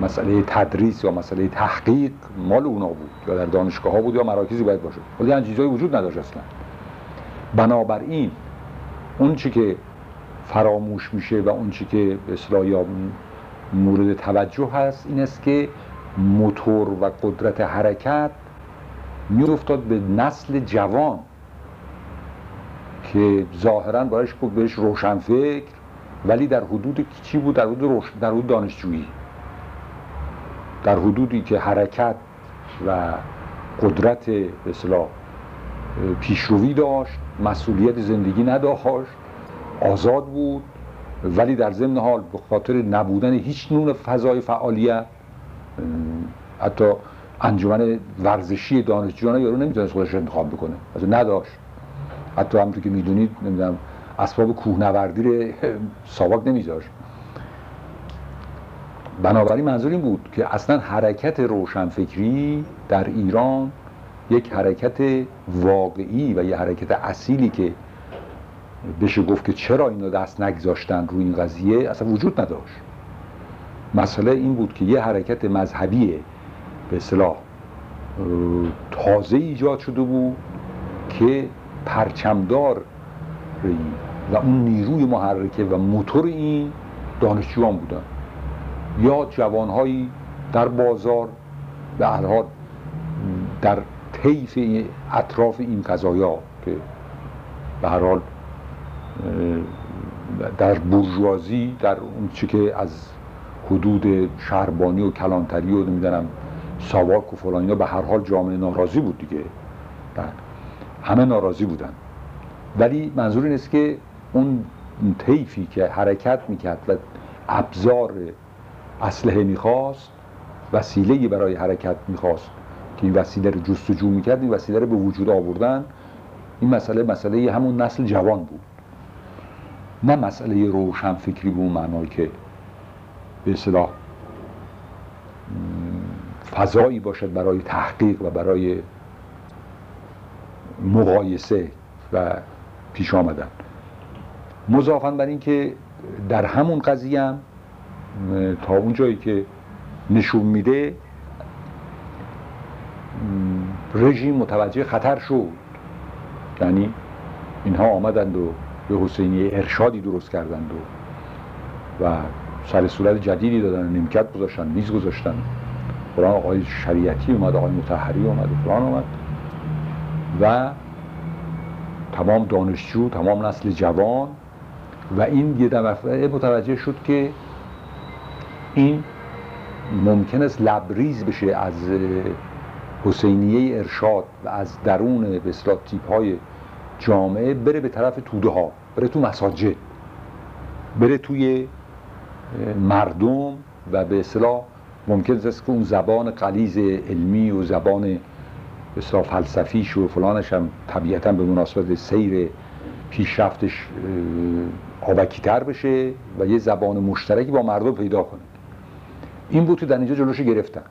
مسئله تدریس یا مسئله تحقیق مال اونا بود یا در دانشگاه ها بود یا مراکزی باید باشه. ولی این چیزایی وجود نداشت اصلا. بنابراین اون چی که فراموش میشه و اون چی که اصلاح یا مورد توجه هست این است که موتور و قدرت حرکت میافتاد به نسل جوان که ظاهرا باش بود بهش روشنفکر ولی در حدود چی بود؟ در حدود, در حدود دانشجویی. در حدودی که حرکت و قدرت اصلاح پیشروی داشت مسئولیت زندگی نداشت آزاد بود ولی در ضمن حال به خاطر نبودن هیچ نون فضای فعالیت حتی انجمن ورزشی دانشجویان یارو نمی‌تونست خودش انتخاب بکنه از نداشت. حتی همونطور که می‌دونید نمی‌دونم اسباب کوهنوردی رو ساواک نمیذاشت. بنابراین منظور این بود که اصلا حرکت روشنفکری در ایران یک حرکت واقعی و یه حرکت اصیلی که بشه گفت که چرا اینو دست نگذاشتن روی این قضیه اصلا وجود نداشت. مسئله این بود که یه حرکت مذهبی به اصطلاح تازه ایجاد شده بود که پرچمدار و اون نیروی محرکه و موتور این دانشجویان بودن. یا جوانهایی در بازار به هر حال در طیف اطراف این قضایا که به هر حال در بورژوازی در اون چی که از حدود شهربانی و کلانتری و نمی‌دونم ساواک و فلان اینا به هر حال جامعه ناراضی بود دیگه. همه ناراضی بودن ولی منظور این است که اون طیفی که حرکت می‌کرد و ابزار اسلحه می‌خواست وسیله برای حرکت می‌خواست که این وسیله رو جستجو می‌کرد این وسیله رو به وجود آوردن. این مسئله مسئله همون نسل جوان بود. نه مسئله روشن فکری به اون معنای که به اصطلاح فضایی باشد برای تحقیق و برای مقایسه و پیش آمدن. مضافا بر اینکه در همون قضیه تا اون جایی که نشون میده رژیم متوجه خطر شد یعنی اینها آمدند و به حسینی ارشادی درست کردند و و سر صورت جدیدی دادن نمکت گذاشتن میز گذاشتن قرآن آقای شریعتی اومد آقای متحری اومد و فلان اومد و تمام دانشجو تمام نسل جوان و این یه دفعه متوجه شد که این ممکن است لبریز بشه از حسینیه ارشاد و از درون به اصطلاح تیپ های جامعه بره به طرف توده ها بره تو مساجد بره توی مردم و به اصطلاح ممکن است که اون زبان قلیز علمی و زبان بسیار فلسفیش و فلانش هم طبیعتا به مناسبت سیر پیشرفتش آبکیتر بشه و یه زبان مشترکی با مردم پیدا کنه. این بود که در اینجا جلوش گرفتن.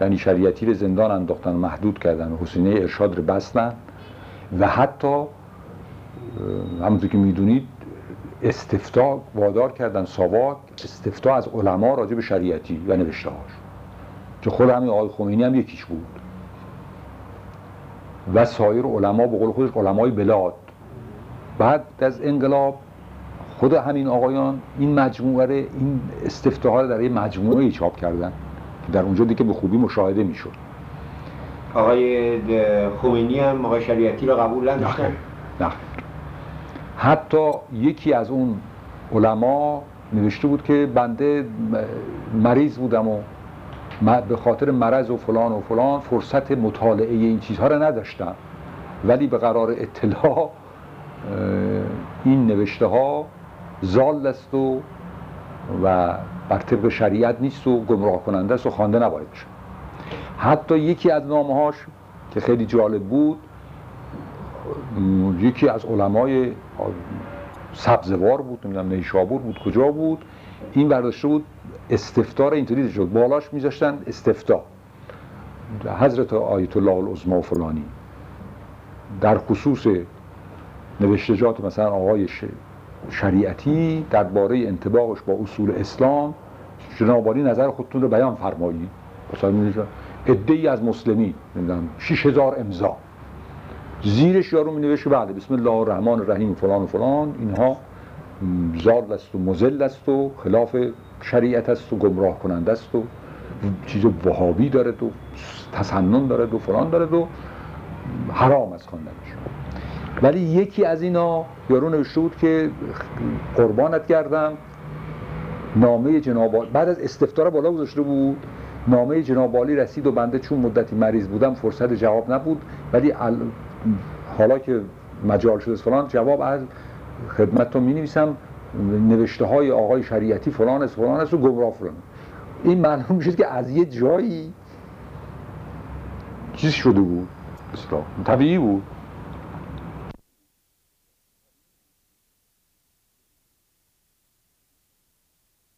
یعنی شریعتی رو زندان انداختن محدود کردن. حسینه ارشاد رو بستن. و حتی همونطور که می‌دونید استفتا وادار کردن ساواک استفتا از علما راجع به شریعتی و نوشته هاش که خود همین آقای خمینی هم یکیش بود. و سایر علما به قول خودش علمای بلاد. بعد از انقلاب خود همین آقایان این مجموعه این استفتاها رو در یه مجموعه چاپ کردن که در اونجا دیگه به خوبی مشاهده می‌شد. آقای خمینی هم آقای شریعتی رو قبول نداشتن؟ نه. حتی یکی از اون علما نوشته بود که بنده مریض بودم و به خاطر مرض و فلان و فلان فرصت مطالعه این چیزها رو نداشتم. ولی به قرار اطلاع این نوشته ها زال است و و بر طبق شریعت نیست و گمراه کننده است و خوانده نباید بشه. حتی یکی از نامه هاش که خیلی جالب بود یکی از علمای سبزوار بود نمی‌دونم نیشابور بود کجا بود؟ این برداشته بود استفتار اینطوری شد. بالاش میذاشتن استفتا. حضرت آیت الله العظما و فلانی. در خصوص نوشتجات مثلا آقای شریعتی درباره انتباقش با اصول اسلام جنابالی نظر خودتون رو بیان فرمایید. مثلا ای از مسلمی نمی‌دونم 6000 امضا. زیرش یارو می نوشه بله بسم الله الرحمن الرحیم فلان و فلان. اینها زال است و مزل است و خلاف شریعت است و گمراه کننده است و چیز وهابی داره و تسنن داره و فلان داره و حرام از خواندنش ولی یکی از اینا یارو نوشته بود که قربانت کردم. نامه جناب بعد از استفتار بالا گذاشته بود. نامه جناب رسید و بنده چون مدتی مریض بودم فرصت جواب نبود. ولی حالا که مجال شده فلان جواب از خدمت رو می نویسم نوشته های آقای شریعتی فلان است فلان است و گمراه فلان. این معلوم میشه که از یه جایی چیز شده بود. طبیعی بود.